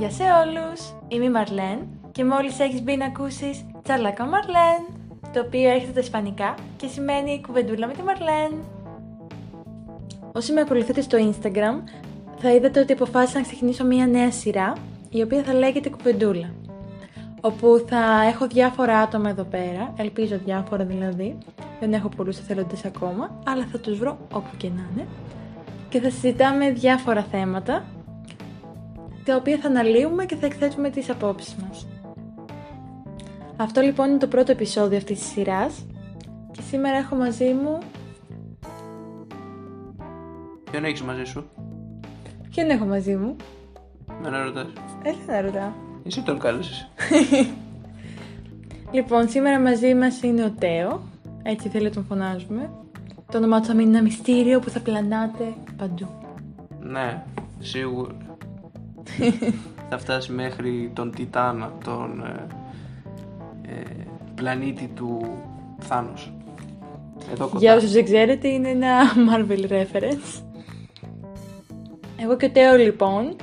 Γεια σε όλους! Είμαι η Μαρλέν και μόλις έχεις μπει να ακούσεις Τσαρλακό Μαρλέν το οποίο έρχεται τα ισπανικά και σημαίνει κουβεντούλα με τη Μαρλέν. Όσοι με ακολουθείτε στο Instagram θα είδατε ότι αποφάσισα να ξεκινήσω μια νέα σειρά η οποία θα λέγεται κουβεντούλα όπου θα έχω διάφορα άτομα εδώ πέρα, ελπίζω διάφορα δηλαδή, δεν έχω πολλούς εθελοντές ακόμα, αλλά θα τους βρω όπου και να είναι και θα συζητάμε διάφορα θέματα τα οποία θα αναλύουμε και θα εκθέτουμε τις απόψεις μας. Αυτό λοιπόν είναι το πρώτο επεισόδιο αυτής της σειράς και σήμερα έχω μαζί μου... Ποιον έχεις μαζί σου; Ποιον έχω μαζί μου; Με να ρωτάς. Έλα να ρωτάω. Εσύ τον κάλεσες. λοιπόν, σήμερα μαζί μας είναι ο Τέο, έτσι θέλει να τον φωνάζουμε. Το όνομά του θα μείνει ένα μυστήριο που θα πλανάτε παντού. Ναι, σίγουρα. Θα φτάσει μέχρι τον Τιτάνα, τον ε, ε, πλανήτη του Θάνος. Εδώ κοντά. Για όσους δεν ξέρετε, είναι ένα Marvel reference. Εγώ και ο Τέο λοιπόν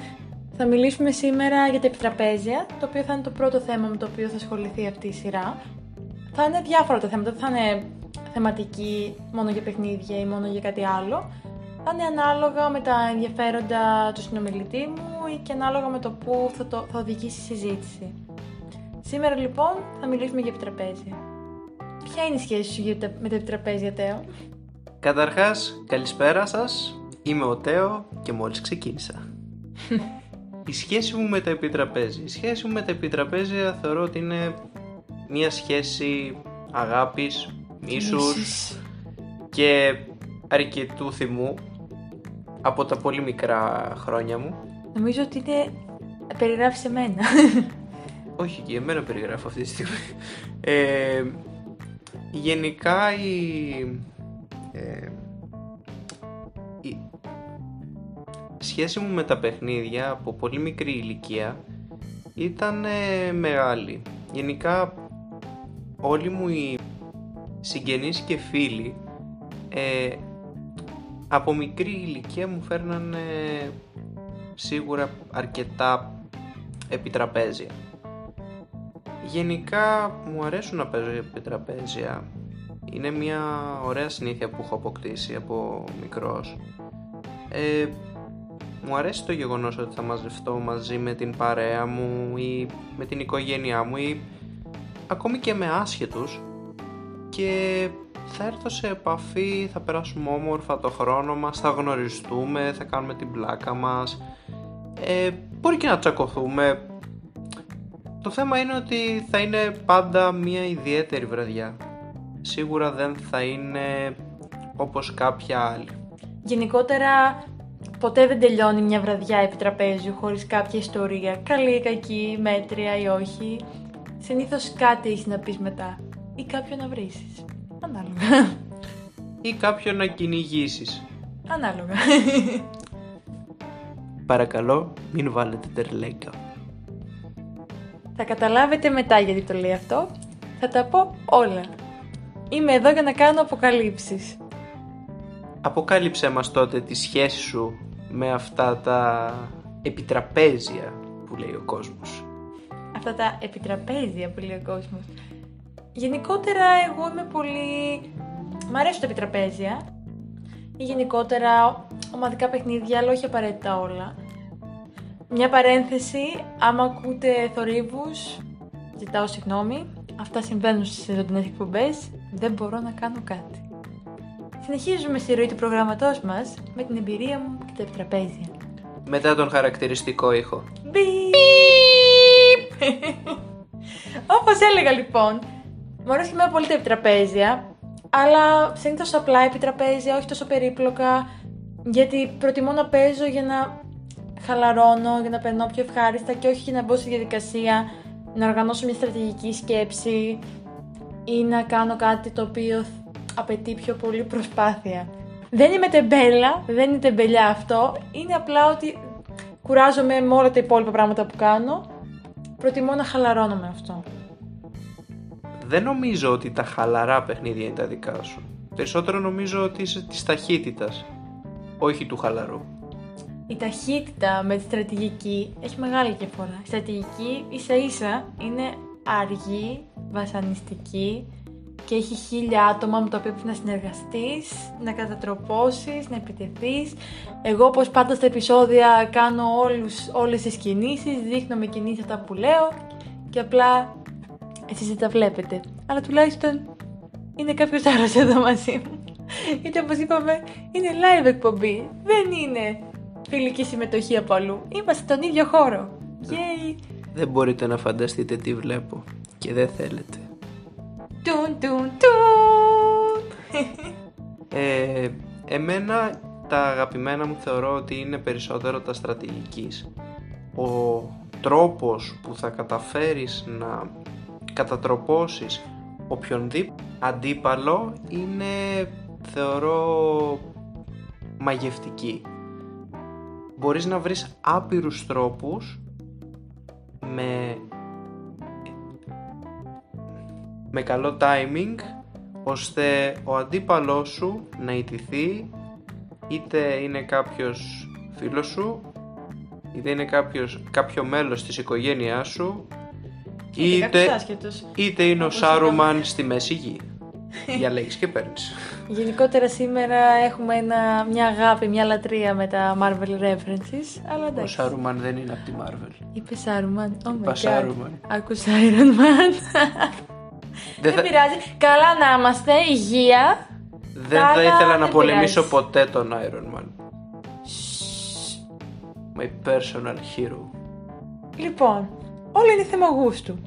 θα μιλήσουμε σήμερα για τα επιτραπέζια, το οποίο θα είναι το πρώτο θέμα με το οποίο θα ασχοληθεί αυτή η σειρά. Θα είναι διάφορα τα θέματα, δεν θα είναι θεματική μόνο για παιχνίδια ή μόνο για κάτι άλλο. Θα είναι ανάλογα με τα ενδιαφέροντα του συνομιλητή μου ή και ανάλογα με το που θα, το, θα οδηγήσει η συζήτηση. Σήμερα λοιπόν θα μιλήσουμε για επιτραπέζια. Ποια είναι η σχέση σου για τα- με τα επιτραπέζια, Τέο; Καταρχάς, καλησπέρα σας. Είμαι ο Τέο και μόλις ξεκίνησα. η σχέση μου με τα επιτραπέζια. Η σχέση μου με τα επιτραπέζια θεωρώ ότι είναι μια σχέση αγάπης, μίσους και αρκετού θυμού από τα πολύ μικρά χρόνια μου. Νομίζω ότι είναι... περιγράφεις σε μένα. Όχι και εμένα περιγράφω αυτή τη στιγμή. Ε, γενικά η, ε, η σχέση μου με τα παιχνίδια από πολύ μικρή ηλικία ήταν ε, μεγάλη. Γενικά όλοι μου οι συγγενείς και φίλοι ε, από μικρή ηλικία μου φέρνανε σίγουρα αρκετά επιτραπέζια. Γενικά μου αρέσουν να παίζω επιτραπέζια. Είναι μια ωραία συνήθεια που έχω αποκτήσει από μικρός. Ε, μου αρέσει το γεγονός ότι θα μαζευτώ μαζί με την παρέα μου ή με την οικογένειά μου ή ακόμη και με άσχετους και θα έρθω σε επαφή, θα περάσουμε όμορφα το χρόνο μας, θα γνωριστούμε, θα κάνουμε την πλάκα μας ε, μπορεί και να τσακωθούμε το θέμα είναι ότι θα είναι πάντα μια ιδιαίτερη βραδιά. Σίγουρα δεν θα είναι όπως κάποια άλλη. Γενικότερα, ποτέ δεν τελειώνει μια βραδιά επιτραπέζιου χωρίς κάποια ιστορία, καλή ή κακή, μέτρια ή όχι. Συνήθως κάτι έχεις να πεις μετά ή κάποιον να βρίσεις. Ανάλογα. Ή κάποιον να κυνηγήσεις. Ανάλογα. Παρακαλώ μην βάλετε τερλέγκα. Θα καταλάβετε μετά γιατί το λέει αυτό. Θα τα πω όλα. Είμαι εδώ για να κάνω αποκαλύψεις. Αποκάλυψε μας τότε τη σχέση σου με αυτά τα επιτραπέζια που λέει ο κόσμος. αυτά τα επιτραπέζια που λέει ο κόσμος. Γενικότερα εγώ είμαι πολύ... Μ' αρέσουν τα επιτραπέζια. Ή γενικότερα ομαδικά παιχνίδια, αλλά όχι απαραίτητα όλα. Μια παρένθεση, άμα ακούτε θορύβους, ζητάω συγγνώμη. Αυτά συμβαίνουν στις ζωντανές εκπομπές. Δεν μπορώ να κάνω κάτι. Συνεχίζουμε στη ροή του προγραμματός μας με την εμπειρία μου και τα επιτραπέζια. Μετά τον χαρακτηριστικό ήχο. Μπιπ! Όπως έλεγα λοιπόν, μου αρέσει και εμένα πολύ τα επιτραπέζια, αλλά συνήθως απλά επιτραπέζια, όχι τόσο περίπλοκα, γιατί προτιμώ να παίζω για να χαλαρώνω, για να περνώ πιο ευχάριστα και όχι για να μπω στη διαδικασία να οργανώσω μια στρατηγική σκέψη ή να κάνω κάτι το οποίο απαιτεί πιο πολύ προσπάθεια. Δεν είμαι τεμπέλα, δεν είναι τεμπελιά αυτό, είναι απλά ότι κουράζομαι με όλα τα υπόλοιπα πράγματα που κάνω. Προτιμώ να χαλαρώνω με αυτό. Δεν νομίζω ότι τα χαλαρά παιχνίδια είναι τα δικά σου. Περισσότερο νομίζω ότι είσαι της ταχύτητας, όχι του χαλαρού. η ταχύτητα με τη στρατηγική έχει μεγάλη διαφορά. Η στρατηγική ίσα ίσα είναι αργή, βασανιστική και έχει χίλια άτομα με τα οποία πρέπει να συνεργαστείς, να κατατροπώσεις, να επιτεθείς. Εγώ όπως πάντα στα επεισόδια κάνω όλους, όλες τις κινήσεις, δείχνω με κινήσεις αυτά που λέω και απλά εσείς δεν τα βλέπετε. Αλλά τουλάχιστον είναι κάποιος άλλος εδώ μαζί μου. Γιατί όπως είπαμε είναι live εκπομπή, δεν είναι φιλική συμμετοχή από αλλού. Είμαστε στον ίδιο χώρο. Yay! Δεν μπορείτε να φανταστείτε τι βλέπω και δεν θέλετε. Τουν, τουν, τουν. Ε, εμένα τα αγαπημένα μου θεωρώ ότι είναι περισσότερο τα στρατηγικής. Ο τρόπος που θα καταφέρεις να κατατροπώσεις οποιονδήποτε αντίπαλο είναι θεωρώ μαγευτική. Μπορείς να βρεις άπειρους τρόπους με με καλό timing ώστε ο αντίπαλός σου να ιτηθεί είτε είναι κάποιος φίλος σου είτε είναι κάποιος, κάποιο μέλος της οικογένειάς σου Είτε, είτε είναι ο Σάρουμαν στη μέση γη. Διαλέγεις και παίρνεις. Γενικότερα σήμερα έχουμε ένα, μια αγάπη, μια λατρεία με τα Marvel references, αλλά Ο εντάξει. Σάρουμαν δεν είναι από τη Marvel. Είπε Σάρουμαν. Oh my Είπα god. Σάρουμαν. Άκουσα Iron Man. Δεν Δεν θα, πειράζει. Καλά να είμαστε, υγεία. δεν θα αλλά ήθελα να δεν πολεμήσω πειράζει. ποτέ τον Iron Man. My personal hero. Λοιπόν, όλα είναι θέμα γούστου.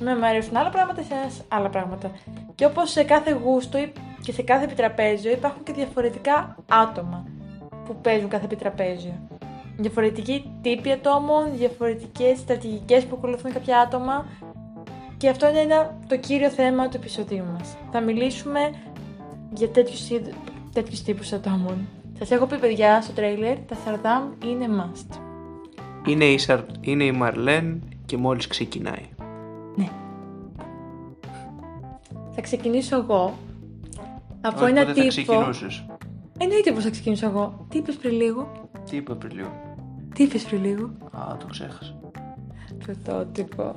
Με μου αρέσουν άλλα πράγματα, σε ένας άλλα πράγματα. Και όπως σε κάθε γούστο ή- και σε κάθε επιτραπέζιο υπάρχουν και διαφορετικά άτομα που παίζουν κάθε επιτραπέζιο. Διαφορετικοί τύποι ατόμων, διαφορετικές στρατηγικές που ακολουθούν κάποια άτομα. Και αυτό είναι ένα, το κύριο θέμα του επεισοδίου μας. Θα μιλήσουμε για τέτοιους, είδ- τέτοιους τύπους ατόμων. Σας έχω πει παιδιά στο τρέιλερ, τα Σαρδάμ είναι must. Είναι η, Σαρ... είναι η Μαρλέν και μόλις ξεκινάει. Ναι. Θα ξεκινήσω εγώ από Όχι, ένα πότε θα τύπο. ξεκινούσες. Εννοείται πως θα ξεκινήσω εγώ. Τι είπες πριν λίγο; Τι είπε πριν λίγο; Τι είπες πριν λίγο; Α, το ξέχασα. Πρωτότυπο.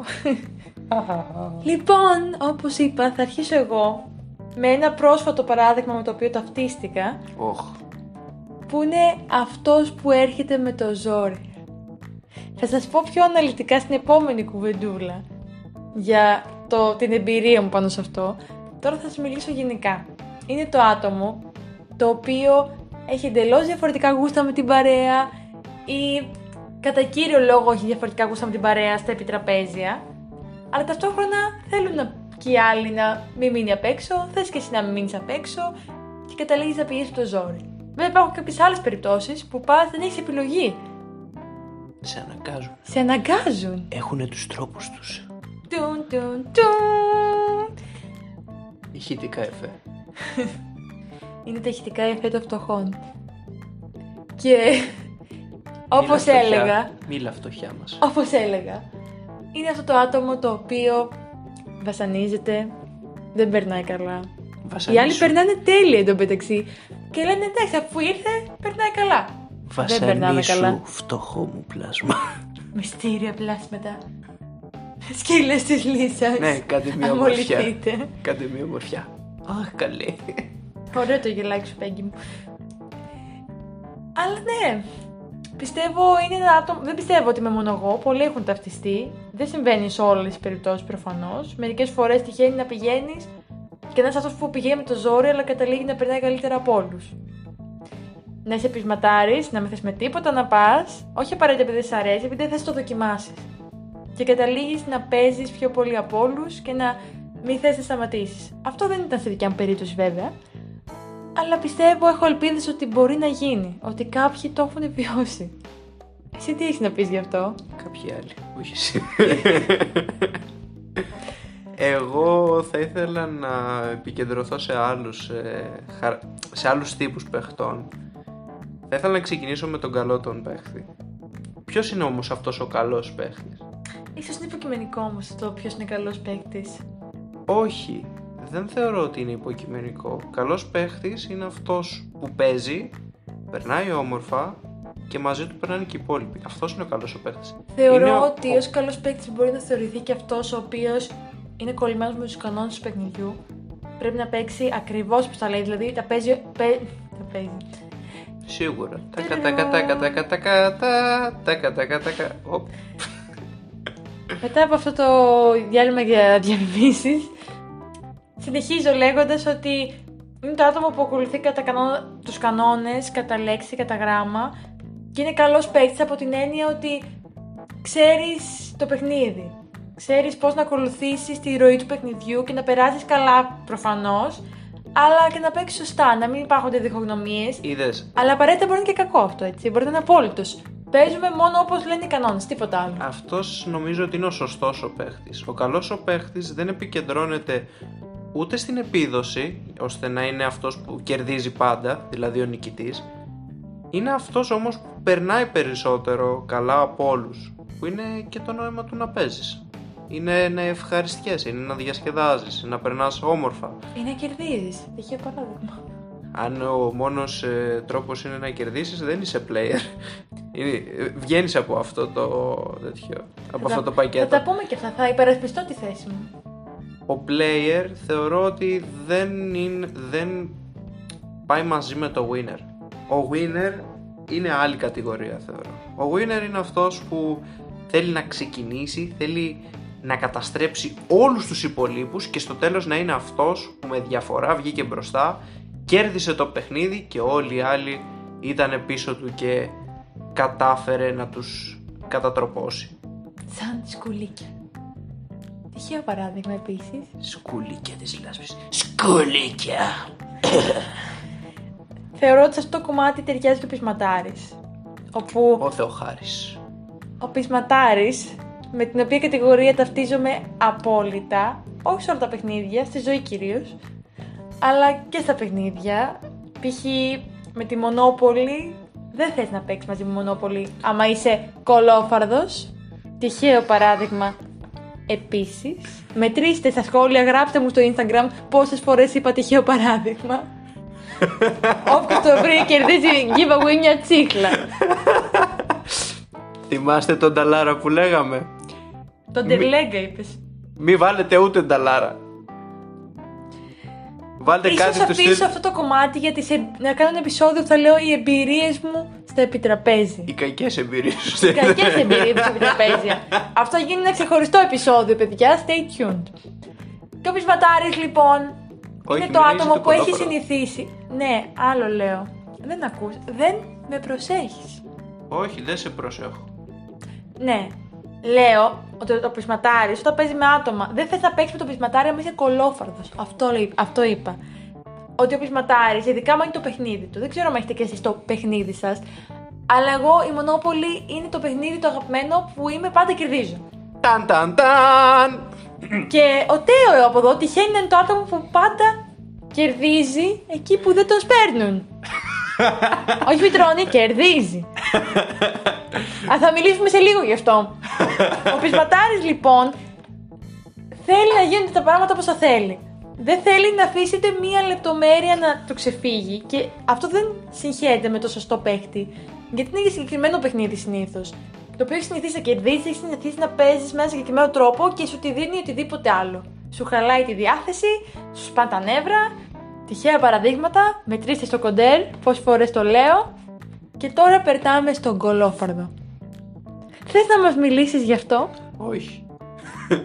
λοιπόν, όπως είπα, θα αρχίσω εγώ με ένα πρόσφατο παράδειγμα με το οποίο ταυτίστηκα, Όχ. που είναι αυτός που έρχεται με το ζόρι. Θα σας πω πιο αναλυτικά στην επόμενη κουβεντούλα για το, την εμπειρία μου πάνω σε αυτό. Τώρα θα σας μιλήσω γενικά. Είναι το άτομο το οποίο έχει εντελώς διαφορετικά γούστα με την παρέα ή κατά κύριο λόγο έχει διαφορετικά γούστα με την παρέα στα επιτραπέζια αλλά ταυτόχρονα θέλουν να, και οι άλλοι να μην μείνει απ' έξω, θες και εσύ να μην μείνεις απ' έξω και καταλήγεις να πηγαίνεις το ζόρι. Βέβαια υπάρχουν κάποιες άλλες περιπτώσεις που πας δεν έχεις επιλογή. Σε αναγκάζουν. Σε αναγκάζουν. Έχουνε τους τρόπους τους. Τουν, τουν, τουν. Ηχητικά εφέ. Είναι τα ηχητικά εφέ των φτωχών. Και Μίλα όπως φτωχιά. έλεγα, Μίλα φτωχιά μας. όπως έλεγα, είναι αυτό το άτομο το οποίο βασανίζεται, δεν περνάει καλά. Οι άλλοι Βασανίσου. περνάνε τέλεια εντωμεταξύ και λένε εντάξει αφού ήρθε περνάει καλά. Δεν περνάμε Βασανίσου καλά. φτωχό μου πλάσμα. Μυστήρια πλάσματα. Σκύλες της Λίσας. ναι, κάντε μια ομορφιά. Αμολυθείτε. Κάντε μια ομορφιά. Αχ, καλή. Ωραίο το γελάκι σου, Πέγγι μου. Αλλά ναι, πιστεύω είναι ένα άτομο. Δεν πιστεύω ότι είμαι μόνο εγώ. Πολλοί έχουν ταυτιστεί. Δεν συμβαίνει σε όλες τις περιπτώσεις προφανώς. Μερικές φορές τυχαίνει να πηγαίνεις και να είσαι αυτός που πηγαίνει με το ζόρι, αλλά καταλήγει να περνάει καλύτερα από όλους. Να είσαι πεισματάρης, να μην θες με τίποτα να πας, όχι απαραίτητα επειδή δεν σ' αρέσει, επειδή δεν θες το δοκιμάσεις. Και καταλήγεις να παίζεις πιο πολύ από όλους και να μην θες να σταματήσεις. Αυτό δεν ήταν στη δικιά μου περίπτωση βέβαια. Αλλά πιστεύω, έχω ελπίδες ότι μπορεί να γίνει. Ότι κάποιοι το έχουν βιώσει. Εσύ τι έχεις να πεις γι' αυτό; Κάποιοι άλλοι, όχι εσύ. Εγώ θα ήθελα να επικεντρωθώ σε άλλους, ε, χαρ- σε άλλους τύπους παιχτών. Θα ήθελα να ξεκινήσω με τον καλό τον παίχτη. Ποιος είναι όμως αυτός ο καλός παίχτης; Ίσως είναι υποκειμενικό όμως το ποιος είναι καλός παίκτης. Όχι, δεν θεωρώ ότι είναι υποκειμενικό. Καλός παίχτης είναι αυτός που παίζει, περνάει όμορφα και μαζί του περνάνε και οι υπόλοιποι. Αυτό είναι ο καλό ο παίκτη. Θεωρώ Είναι ο- ότι ω καλό παίκτη μπορεί να θεωρηθεί και αυτό ο οποίο είναι κολλημένο με του κανόνε του παιχνιδιού. Πρέπει να παίξει ακριβώ όπω τα λέει. Δηλαδή τα παίζει. Παι... Τα παίζει. Σίγουρα. Τακα τακα τακα τακα τακα τακα τακα τακα. Οπ. Μετά από αυτό το διάλειμμα για διαφημίσει, συνεχίζω λέγοντας ότι είναι το άτομο που ακολουθεί κατά κανόνα, τους κανόνες, κατά λέξη, κατά γράμμα και είναι καλός παίκτης από την έννοια ότι ξέρεις το παιχνίδι. Ξέρεις πώς να ακολουθήσεις τη ροή του παιχνιδιού και να περάσεις καλά προφανώς, αλλά και να παίξεις σωστά, να μην υπάρχονται διχογνωμίες. Είδες. Αλλά απαραίτητα μπορεί να είναι και κακό αυτό, έτσι. Μπορεί να είναι απόλυτος. Παίζουμε μόνο όπως λένε οι κανόνες, τίποτα άλλο. Αυτός νομίζω ότι είναι ο σωστός ο παίχτης. Ο καλός ο παίχτης δεν επικεντρώνεται ούτε στην επίδοση, ώστε να είναι αυτός που κερδίζει πάντα, δηλαδή ο νικητής. Είναι αυτός όμως που περνάει περισσότερο καλά από όλους. Που είναι και το νόημα του να παίζεις. Είναι να ευχαριστιέσαι, είναι να διασκεδάζεις, να περνάς όμορφα. Είναι να κερδίζεις. Τυχαίο παράδειγμα. Αν ο μόνος ε, τρόπος είναι να κερδίσεις, δεν είσαι player. Είναι, ε, βγαίνεις από αυτό το τέτοιο, από Θα αυτό τα- το πακέτο. Θα τα πούμε και αυτά. Θα υπερασπιστώ τη θέση μου. Ο player θεωρώ ότι δεν, είναι, δεν πάει μαζί με το winner. Ο winner είναι άλλη κατηγορία θεωρώ. Ο winner είναι αυτός που θέλει να ξεκινήσει, θέλει να καταστρέψει όλους τους υπολείπους και στο τέλος να είναι αυτός που με διαφορά βγήκε μπροστά, κέρδισε το παιχνίδι και όλοι οι άλλοι ήταν πίσω του και κατάφερε να τους κατατροπώσει. Σαν σκουλίκια. Τυχαίο παράδειγμα επίσης. Σκουλίκια της λάσπης. Σκουλίκια! Θεωρώ ότι σε αυτό το κομμάτι ταιριάζει και ο πεισματάρης. Όπου Ο Θεοχάρης. ο πεισματάρης, με την οποία κατηγορία ταυτίζομαι απόλυτα, όχι σε όλα τα παιχνίδια, στη ζωή κυρίως, αλλά και στα παιχνίδια. Π.χ. με τη Μονόπολη, δεν θες να παίξεις μαζί με Μονόπολη άμα είσαι κολόφαρδος. Τυχαίο παράδειγμα επίσης. Μετρήστε στα σχόλια, γράψτε μου στο Instagram πόσες φορές είπα τυχαίο παράδειγμα. Όποιος το βρει κερδίζει giveaway μια τσίκλα. Θυμάστε τον Νταλάρα που λέγαμε; Τον Τερλέγκα είπες. Μη βάλετε ούτε Νταλάρα. Βάλτε Ίσως κάτι του αφήσω στυλ. αυτό το κομμάτι γιατί σε, να κάνω ένα επεισόδιο που θα λέω οι εμπειρίες μου στα επιτραπέζι. Οι κακές εμπειρίες. Οι κακές εμπειρίες μου στα επιτραπέζια. Αυτό θα γίνει ένα ξεχωριστό επεισόδιο, παιδιά. Stay tuned. Και ο Πεισματάρης, λοιπόν, Όχι, είναι το μην άτομο ρίξετε που έχει κολόφαρο. συνηθίσει. Ναι, άλλο λέω. Δεν ακούς. Δεν με προσέχεις. Όχι, δεν σε προσέχω. Ναι. Λέω ότι το πεισματάρι όταν παίζει με άτομα δεν θες να παίξεις με το πεισματάρι αν είσαι κολόφαρδος. Αυτό, λέει- αυτό είπα. Ότι ο πεισματάρι, ειδικά αν είναι το παιχνίδι του, δεν ξέρω αν έχετε και εσείς το παιχνίδι σας, αλλά εγώ η Μονόπολη είναι το παιχνίδι το αγαπημένο που είμαι πάντα κερδίζω. Ταν ταν ταν! Και ο Τέο από εδώ τυχαίνει να είναι το άτομο που πάντα κερδίζει εκεί που δεν τον σπέρνουν. Όχι μη τρώνει, κερδίζει. Α, θα μιλήσουμε σε λίγο γι' αυτό. Ο Πεισματάρης λοιπόν θέλει να γίνονται τα πράγματα όπως θα θέλει. Δεν θέλει να αφήσετε μία λεπτομέρεια να το ξεφύγει και αυτό δεν συγχαίρεται με το σωστό παίχτη. Γιατί είναι για συγκεκριμένο παιχνίδι συνήθως. Το οποίο έχει συνηθίσει να κερδίζει, έχει συνηθίσει να παίζει με ένα συγκεκριμένο τρόπο και σου τη δίνει οτιδήποτε άλλο. Σου χαλάει τη διάθεση, σου σπάνε τα νεύρα. Τυχαία παραδείγματα, μετρήστε στο κοντέρ, πόσες φορές το λέω. Και τώρα περνάμε στον κολόφαρδο. Θες να μας μιλήσεις γι' αυτό; Όχι.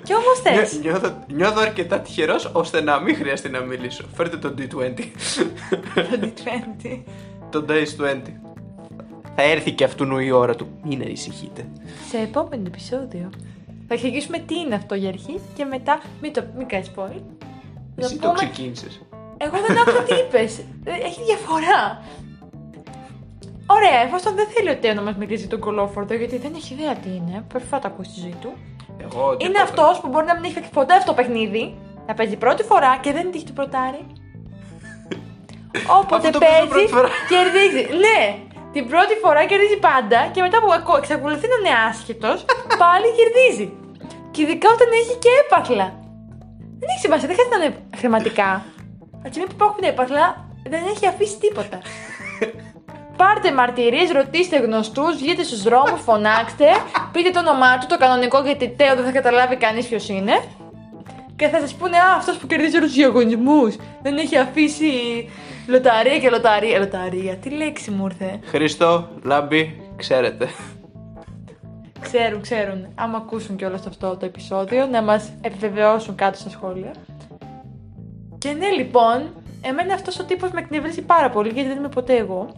και όμως θες. Νιώ- Νιώθω, νιώθω αρκετά τυχερός ώστε να μην χρειαστεί να μιλήσω. Φέρτε τον D20. Το D20. τον Days 20. Θα έρθει και αυτού η ώρα του. Μην ανησυχείτε. Σε επόμενο επεισόδιο θα εξηγήσουμε τι είναι αυτό για αρχή και μετά μην, το, μην κάνεις spoil. Θα Εσύ το πούμε- ξεκίνησες. Εγώ δεν άκουσα τι είπες. Ε, Έχει διαφορά. Ωραία, εφόσον δεν θέλει ο Τέο να μας μιλήσει για τον κολόφορδο γιατί δεν έχει ιδέα τι είναι, πρέπει να το ακούσει στη ζωή του. Εγώ Είναι τίποτα. αυτός που μπορεί να μην έχει παίξει ποτέ αυτό το παιχνίδι, να παίζει πρώτη φορά και δεν τύχει του πρωτάρι. Όποτε Αυτό το παίζει παίζει, πρώτη φορά. κερδίζει. Ναι, την πρώτη φορά κερδίζει πάντα και μετά που ακο- εξακολουθεί να είναι άσχετος, πάλι κερδίζει. Και ειδικά όταν έχει και έπαθλα. Δεν έχει σημασία, δεν χρειάζεται να είναι χρηματικά. Από τη στιγμή που υπάρχουν έπαθλα, δεν έχει αφήσει τίποτα. Πάρτε μαρτυρίες, ρωτήστε γνωστούς, βγείτε στους δρόμους, φωνάξτε, πείτε το όνομά του, το κανονικό γιατί τέο δεν θα καταλάβει κανείς ποιος είναι. Και θα σας πούνε, Α, αυτός που κερδίζει όλους τους διαγωνισμούς. Δεν έχει αφήσει λοταρία και λοταρία. Λοταρία, τι λέξη μου ήρθε. Χρήστο, Λάμπη, ξέρετε. Ξέρουν, ξέρουν. Άμα ακούσουν κιόλας αυτό το επεισόδιο, να μας επιβεβαιώσουν κάτω στα σχόλια. Και ναι, λοιπόν, εμένα αυτός ο τύπος με εκνευρίζει πάρα πολύ γιατί δεν είμαι ποτέ εγώ.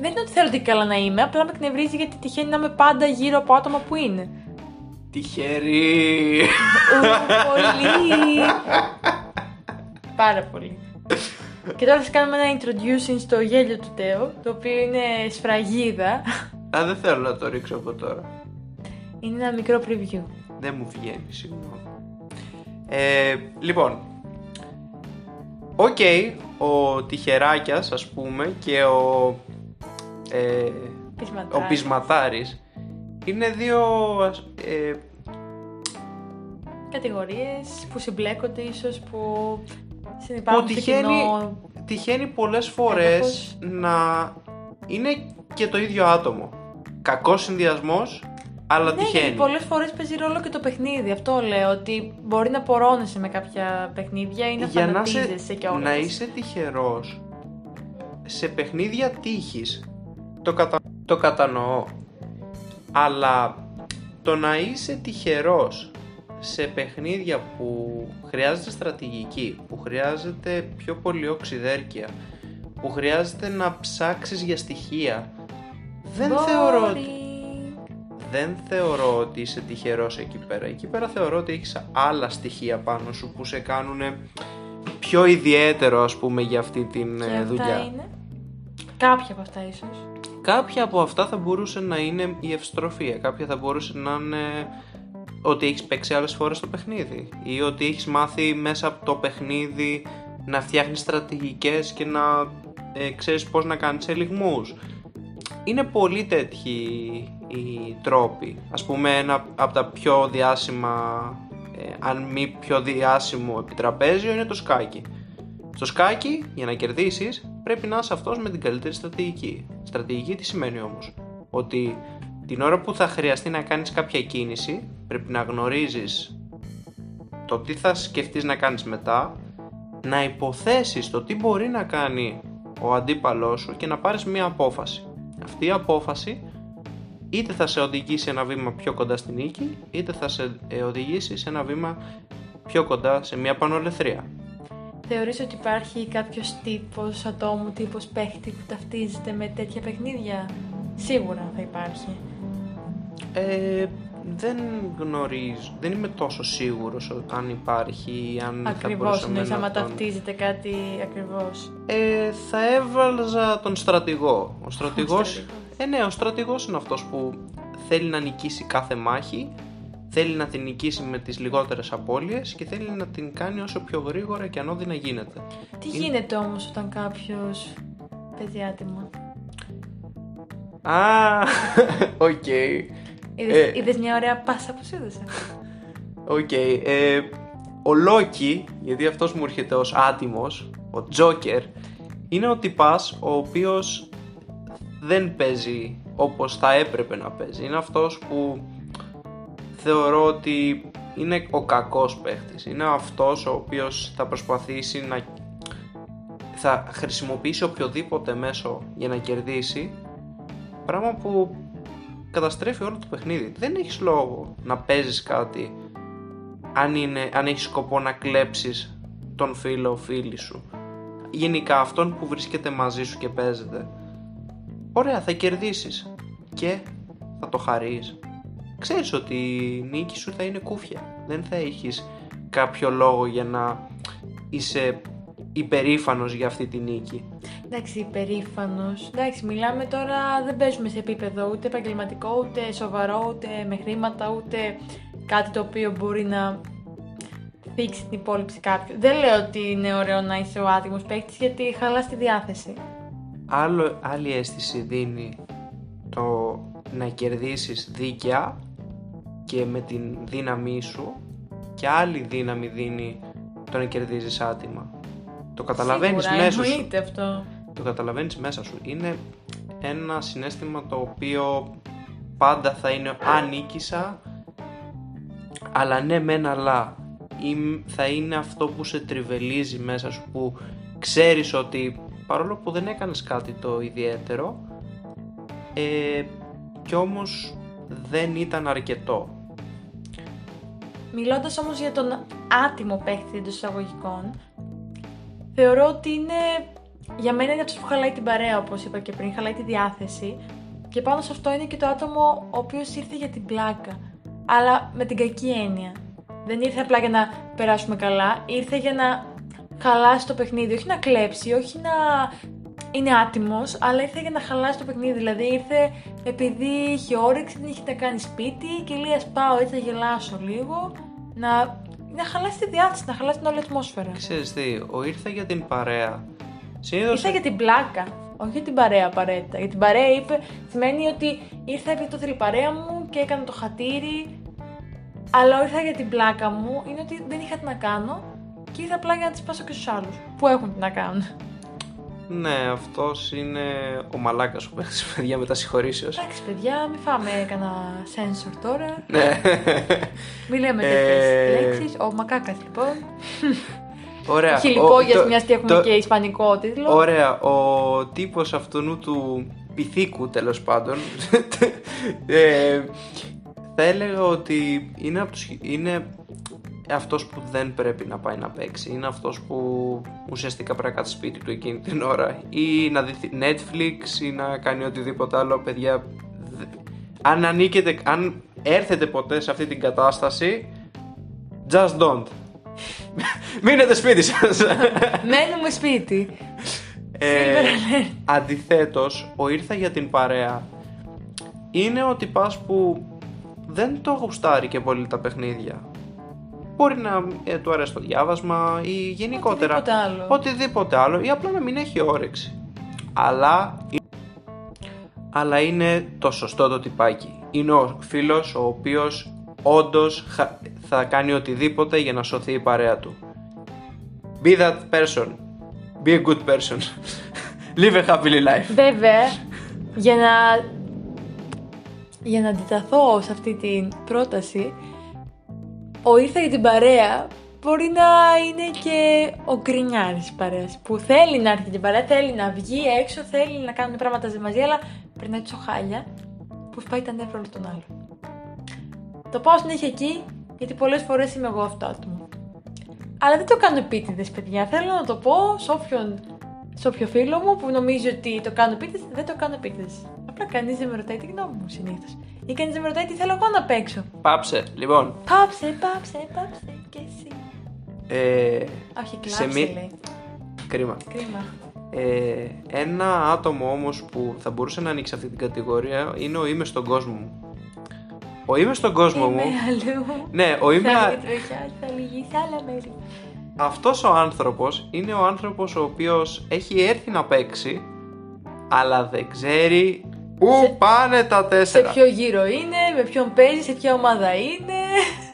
Δεν είναι ότι θέλω ότι καλά να είμαι, απλά με εκνευρίζει γιατί τυχαίνει να είμαι πάντα γύρω από άτομα που είναι. Τυχερή. Ου, πολύ. πάρα πολύ. Και τώρα θα κάνουμε ένα introducing στο γέλιο του Τέο, το οποίο είναι σφραγίδα. Α, δεν θέλω να το ρίξω από τώρα. Είναι ένα μικρό preview. Δεν μου βγαίνει, συγγνώμη. Ε, λοιπόν, οκ, ο Τυχεράκιας ας πούμε και ο, ε, Πεισματάρης. ο Πεισματάρης είναι δύο ε, Κατηγορίες που συμπλέκονται ίσως που που συνυπάρχουν στο τυχαίνει, κοινό. τυχαίνει πολλές φορές Έδαφος. να είναι και το ίδιο άτομο. Κακός συνδυασμός, αλλά Ναι, τυχαίνει. γιατί πολλές φορές παίζει ρόλο και το παιχνίδι. Αυτό λέω, ότι μπορεί να πορώνεσαι με κάποια παιχνίδια ή να Για να, φανατίζεσαι είσαι, κιόλας. να είσαι τυχερός σε παιχνίδια τύχης το, κατα... το κατανοώ αλλά το να είσαι τυχερός σε παιχνίδια που χρειάζεται στρατηγική που χρειάζεται πιο πολύ οξυδέρκεια που χρειάζεται να ψάξεις για στοιχεία δεν θεωρώ, ότι, Boring. Δεν θεωρώ ότι είσαι τυχερός εκεί πέρα. Εκεί πέρα θεωρώ ότι έχεις άλλα στοιχεία πάνω σου που σε κάνουν πιο ιδιαίτερο ας πούμε για αυτή την Και ε, αυτά δουλειά. είναι. Κάποια από αυτά ίσως. Κάποια από αυτά θα μπορούσε να είναι η ευστροφία, κάποια θα μπορούσε να είναι ότι έχεις παίξει άλλες φορές το παιχνίδι ή ότι έχεις μάθει μέσα από το παιχνίδι να φτιάχνεις στρατηγικές και να ε, ξέρεις πώς να κάνεις ελιγμούς. Είναι πολύ τέτοιοι οι τρόποι. Ας πούμε ένα από τα πιο διάσημα, ε, αν μη πιο διάσημο επιτραπέζιο είναι το σκάκι. Στο σκάκι, για να κερδίσεις, πρέπει να είσαι αυτός με την καλύτερη στρατηγική. Στρατηγική τι σημαίνει όμως; Ότι την ώρα που θα χρειαστεί να κάνεις κάποια κίνηση, πρέπει να γνωρίζεις το τι θα σκεφτείς να κάνεις μετά, να υποθέσεις το τι μπορεί να κάνει ο αντίπαλός σου και να πάρεις μία απόφαση. Αυτή η απόφαση είτε θα σε οδηγήσει ένα βήμα πιο κοντά στην νίκη, είτε θα σε ε, οδηγήσει σε ένα βήμα πιο κοντά σε μια πανολεθρία. Θεωρείς ότι υπάρχει κάποιος τύπος ατόμου, τύπος παίχτη που ταυτίζεται με τέτοια παιχνίδια; Σίγουρα θα υπάρχει. Ε, δεν γνωρίζω, δεν είμαι τόσο σίγουρος ο- αν υπάρχει ή αν θα Ακριβώς, μπορούσαμε εννοείς να άμα τον... ταυτίζεται κάτι ακριβώς. Ε, θα έβαλζα τον στρατηγό. Ο στρατηγός... στρατηγός. Ε, ναι, ο στρατηγός είναι αυτός που θέλει να νικήσει κάθε μάχη, θέλει να την νικήσει με τις λιγότερες απώλειες και θέλει να την κάνει όσο πιο γρήγορα και ανώδυνα γίνεται. Τι Είναι- γίνεται όμως όταν κάποιος παίζει άτιμα; Α, οκ. Είδες, Ε. είδες μια ωραία πάσα που σου έδωσα. Οκ. ε, ο Λόκι, γιατί αυτός μου έρχεται ως άτιμος, ο Τζόκερ, είναι ο τυπάς ο οποίος δεν παίζει όπως θα έπρεπε να παίζει. Είναι αυτός που θεωρώ ότι είναι ο κακός παίχτης. Είναι αυτός ο οποίος θα προσπαθήσει να θα χρησιμοποιήσει οποιοδήποτε μέσο για να κερδίσει πράγμα που καταστρέφει όλο το παιχνίδι. Δεν έχεις λόγο να παίζεις κάτι αν, είναι, αν έχεις σκοπό να κλέψεις τον φίλο φίλη σου. Γενικά αυτόν που βρίσκεται μαζί σου και παίζεται. Ωραία, θα κερδίσεις και θα το χαρείς. Ξέρεις ότι η νίκη σου θα είναι κούφια. Δεν θα έχεις κάποιο λόγο για να είσαι υπερήφανος για αυτή τη νίκη. Εντάξει, υπερήφανος. Εντάξει, μιλάμε τώρα, δεν παίζουμε σε επίπεδο ούτε επαγγελματικό, ούτε σοβαρό, ούτε με χρήματα, ούτε κάτι το οποίο μπορεί να θίξει την υπόλοιψη κάποιου. Δεν λέω ότι είναι ωραίο να είσαι ο άτιμος παίκτης γιατί χαλάς τη διάθεση. Άλλο, άλλη αίσθηση δίνει το να κερδίσεις δίκαια και με την δύναμή σου και άλλη δύναμη δίνει το να κερδίζεις άτιμα. Το καταλαβαίνεις Σίγουρα, μέσα σου. εννοείται αυτό. Το καταλαβαίνεις μέσα σου. Είναι ένα συνέστημα το οποίο πάντα θα είναι ανίκησα αλλά ναι μεν αλλά ή θα είναι αυτό που σε τριβελίζει μέσα σου που ξέρεις ότι παρόλο που δεν έκανες κάτι το ιδιαίτερο ε, κι όμως δεν ήταν αρκετό. Μιλώντας όμως για τον άτιμο παίχτη των εισαγωγικών, θεωρώ ότι είναι για μένα είναι αυτός που χαλάει την παρέα, όπως είπα και πριν, χαλάει τη διάθεση και πάνω σε αυτό είναι και το άτομο ο οποίος ήρθε για την πλάκα, αλλά με την κακή έννοια. Δεν ήρθε απλά για να περάσουμε καλά, ήρθε για να χαλάσει το παιχνίδι, όχι να κλέψει, όχι να είναι άτιμος, αλλά ήρθε για να χαλάσει το παιχνίδι. Δηλαδή ήρθε επειδή είχε όρεξη, δεν είχε να κάνει σπίτι και λέει Α πάω έτσι να γελάσω λίγο, να, να χαλάσει τη διάθεση, να χαλάσει την όλη ατμόσφαιρα. Ξέρεις τι, ο ήρθε για την παρέα. Συνήθως... Ήρθα για την πλάκα. Όχι για την παρέα απαραίτητα. Για την παρέα είπε, σημαίνει ότι ήρθα επειδή το θέλει η παρέα μου και έκανα το χατήρι. Αλλά ήρθα για την πλάκα μου είναι ότι δεν είχα τι να κάνω και ήρθα απλά για να τις πάσω και στους άλλους που έχουν τι να κάνουν. Ναι, αυτός είναι ο μαλάκας που παίχνει παιδιά με τα συγχωρήσεως. Εντάξει, παιδιά, μην φάμε κανένα sensor τώρα. Ναι. Μην λέμε τέτοιες λέξεις. Ο μακάκας λοιπόν. Ωραία. Χιλιπόγια, μιας και έχουμε το... και ισπανικό τίτλο. Ωραία. Ο τύπος αυτού του πυθίκου τέλος πάντων. ε, θα έλεγα ότι είναι, από τους, είναι αυτός που δεν πρέπει να πάει να παίξει. Είναι αυτός που ουσιαστικά πρέπει να κάτσει σπίτι του εκείνη την ώρα. Ή να δει Netflix ή να κάνει οτιδήποτε άλλο. Παιδιά, αν ανήκετε, αν έρθετε ποτέ σε αυτή την κατάσταση, just don't. Μείνετε σπίτι σας. Μένουμε σπίτι. Ε, αντιθέτως, ο ήρθα για την παρέα είναι ότι πας που δεν το γουστάρει και πολύ τα παιχνίδια. Μπορεί να ε, του αρέσει το διάβασμα ή γενικότερα οτιδήποτε άλλο. οτιδήποτε άλλο ή απλά να μην έχει όρεξη. Αλλά, αλλά είναι το σωστό το τυπάκι. Είναι ο φίλος ο οποίος όντως θα κάνει οτιδήποτε για να σωθεί η παρέα του. Be that person. Be a good person. Live a happy life. Βέβαια, για να, για να αντιταθώ σε αυτή την πρόταση, ο ήρθα για την παρέα μπορεί να είναι και ο γκρινιάρης παρέας που θέλει να έρθει την παρέα, θέλει να βγει έξω, θέλει να κάνουν πράγματα μαζί, αλλά περνάει τόσο χάλια που σπάει τα νεύρα όλων των άλλων. Το πάω συνέχεια εκεί, γιατί πολλές φορές είμαι εγώ αυτός άτομο. Αλλά δεν το κάνω επίτηδες, παιδιά. Θέλω να το πω σε όποιον, σε όποιο φίλο μου που νομίζει ότι το κάνω επίτηδες, δεν το κάνω επίτηδες. Απλά κανείς δεν με ρωτάει τη γνώμη μου συνήθως. Ή κανείς δεν με ρωτάει τι θέλω εγώ να παίξω. Πάψε, λοιπόν. Πάψε, πάψε, πάψε και εσύ. Ε, Όχι, κλάψε, σε λέει. Κρίμα. Κρίμα. Ε, ένα άτομο όμως που θα μπορούσε να ανοίξει αυτή την κατηγορία είναι ο είμαι στον κόσμο μου. Ο είμαι στον κόσμο Είμαι μου. αλλού. Ναι, ο είμαι. Θα τροχιά, θα λυγεί σε άλλα μέρη. Αυτός ο άνθρωπος είναι ο άνθρωπος ο οποίος έχει έρθει να παίξει αλλά δεν ξέρει πού Σε- πάνε τα Σε τέσσερα. ποιο γύρο είναι, με ποιον παίζεις, σε ποια ομάδα είναι,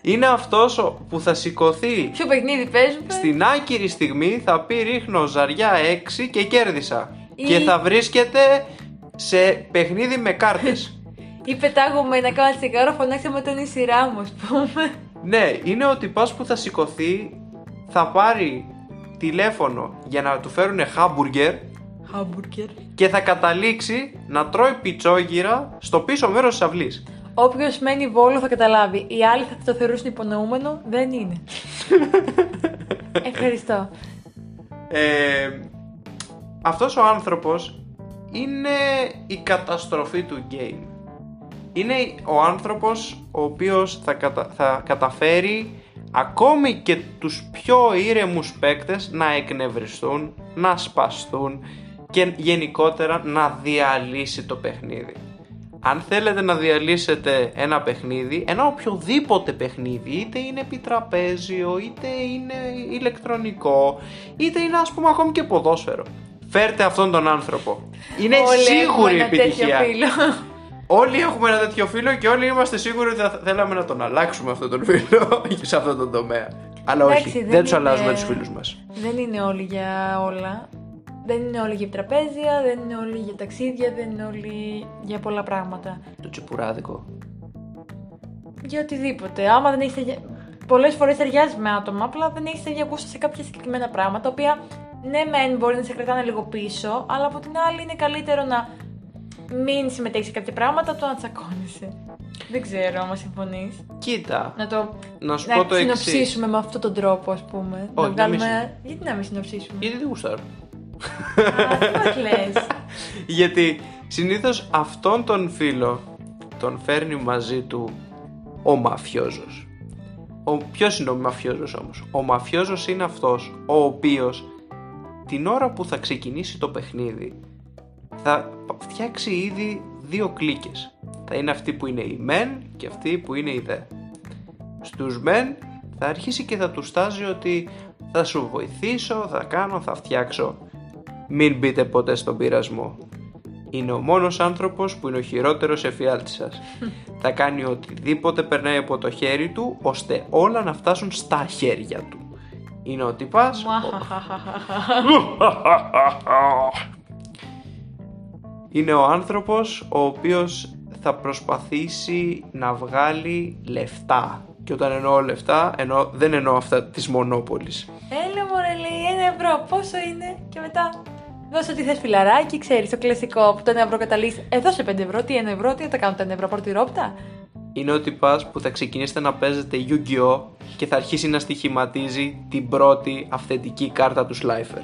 Είναι αυτός ο- που θα σηκωθεί ποιο παιχνίδι παίζουμε; στην άκυρη στιγμή θα πει ρίχνω ζαριά 6 και κέρδισα. Ή- Και θα βρίσκεται σε παιχνίδι με κάρτες. Ή πετάγουμε να κάνω τσιγάρο, φωνάξτε με τον η σειρά μου, ας πούμε. ναι, είναι ο τυπάς που θα σηκωθεί, θα πάρει τηλέφωνο για να του φέρουν χάμπουργκερ Χάμπουργκερ. και θα καταλήξει να τρώει πιτσόγυρα στο πίσω μέρος της αυλής. Όποιος μένει βόλο θα καταλάβει. Οι άλλοι θα το θεωρούσαν υπονοούμενο. Δεν είναι. Ευχαριστώ. Ε, αυτός ο άνθρωπος είναι η καταστροφή του game. Είναι ο άνθρωπος ο οποίος θα, κατα- θα καταφέρει ακόμη και τους πιο ήρεμους παίκτες να εκνευριστούν, να σπαστούν και γενικότερα να διαλύσει το παιχνίδι. Αν θέλετε να διαλύσετε ένα παιχνίδι, ένα οποιοδήποτε παιχνίδι, είτε είναι επιτραπέζιο, είτε είναι ηλεκτρονικό, είτε είναι ας πούμε ακόμη και ποδόσφαιρο. Φέρτε αυτόν τον άνθρωπο. Είναι Όλοι έχουμε σίγουρη ένα τέτοιο επιτυχία. φίλο. Όλοι έχουμε ένα τέτοιο φίλο και όλοι είμαστε σίγουροι ότι θα θέλαμε να τον αλλάξουμε αυτόν τον φίλο σε αυτόν τον τομέα. Αλλά Εντάξει, όχι, δεν δεν, τους είναι- αλλάζουμε τους φίλους μας. Δεν είναι όλοι για όλα. Δεν είναι όλοι για τραπέζια, δεν είναι όλοι για ταξίδια, δεν είναι όλοι για πολλά πράγματα. Το τσιπουράδικο. Για οτιδήποτε. Άμα δεν έχεις. Πολλές φορές ταιριάζει με άτομα, απλά δεν έχεις τέτοια γούστα σε κάποια συγκεκριμένα πράγματα, τα οποία ναι, μεν μπορεί να σε κρατάνε λίγο πίσω, αλλά από την άλλη είναι καλύτερο να μην συμμετέχεις σε κάποια πράγματα το να τσακώνεσαι. Δεν ξέρω αν συμφωνείς. Κοίτα. Να το Να σου να πω το εξής. συνοψίσουμε με αυτόν τον τρόπο, ας πούμε. Όχι, να να μην βγάλουμε. Γιατί να μην συνοψίσουμε; Γιατί δεν γουστάρω. Α, τι μας λες. Γιατί συνήθως αυτόν τον φίλο τον φέρνει μαζί του ο μαφιόζος. Ο, ποιος είναι ο μαφιόζος όμως; Ο μαφιόζος είναι αυτός ο οποίος την ώρα που θα ξεκινήσει το παιχνίδι θα φτιάξει ήδη δύο κλίκες. Θα είναι αυτή που είναι η μεν και αυτή που είναι η δε. Στους μεν θα αρχίσει και θα του στάζει ότι θα σου βοηθήσω, θα κάνω, θα φτιάξω. Μην μπείτε ποτέ στον πειρασμό. Είναι ο μόνος άνθρωπος που είναι ο χειρότερος εφιάλτης σας. θα κάνει οτιδήποτε περνάει από το χέρι του, ώστε όλα να φτάσουν στα χέρια του. Είναι ο τυπάς... είναι ο άνθρωπος ο οποίος θα προσπαθήσει να βγάλει λεφτά. Και όταν εννοώ λεφτά, εννοώ, δεν εννοώ αυτά της μονόπολης. Έλα μωρέλη, ένα ευρώ, πόσο είναι και μετά. Δώσε ό,τι θες φιλαράκι, ξέρεις, το κλασικό που το ένα ευρώ καταλήγεις. Ε, δώσε πέντε ευρώ, τι ένα ευρώ, τι να τα κάνω τα ένα ευρώ, πάρω τη ρόπτα. Είναι ο τυπάς που θα ξεκινήσετε να παίζετε Yu-Gi-Oh! και θα αρχίσει να στοιχηματίζει την πρώτη αυθεντική κάρτα του Slifer.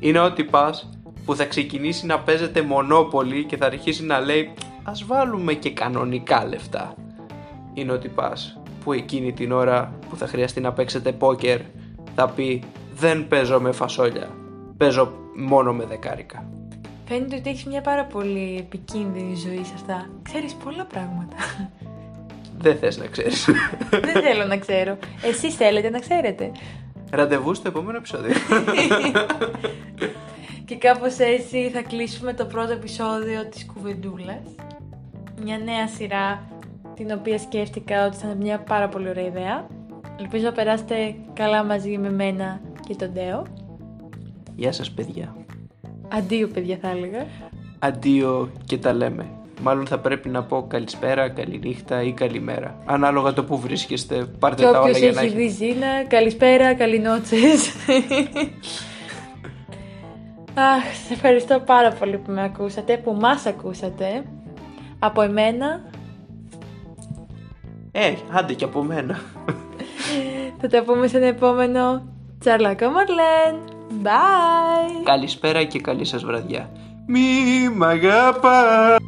Είναι ο τυπάς που θα ξεκινήσει να παίζετε Monopoly και θα αρχίσει να λέει ας βάλουμε και κανονικά λεφτά. Είναι ο τυπάς που εκείνη την ώρα που θα χρειαστεί να παίξετε πόκερ θα πει δεν παίζω με φασόλια, παίζω μόνο με δεκάρικα. Φαίνεται ότι έχεις μια πάρα πολύ επικίνδυνη ζωή σε αυτά. Ξέρεις πολλά πράγματα. Δεν θες να ξέρεις. Δεν θέλω να ξέρω. Εσείς θέλετε να ξέρετε. Ραντεβού στο επόμενο επεισόδιο. Και κάπως έτσι θα κλείσουμε το πρώτο επεισόδιο της Κουβεντούλας. Μια νέα σειρά την οποία σκέφτηκα ότι θα είναι μια πάρα πολύ ωραία ιδέα. Ελπίζω να περάσετε καλά μαζί με μένα και τον Ντέο. Γεια σας παιδιά. Αντίο παιδιά θα έλεγα. Αντίο και τα λέμε. Μάλλον θα πρέπει να πω καλησπέρα, καληνύχτα ή καλημέρα. Ανάλογα το που βρίσκεστε, πάρτε Και τα όλα όποιος για να έχει έχει. δει Ζήνα, καλησπέρα, καληνότσες. Αχ, σε ευχαριστώ πάρα πολύ που με ακούσατε, που μας ακούσατε. Από εμένα Ε, άντε και από μένα. θα τα πούμε σε ένα επόμενο Τσαρλακό Μαρλέν. Bye! Καλησπέρα και καλή σας βραδιά. Μη μ' αγαπάς.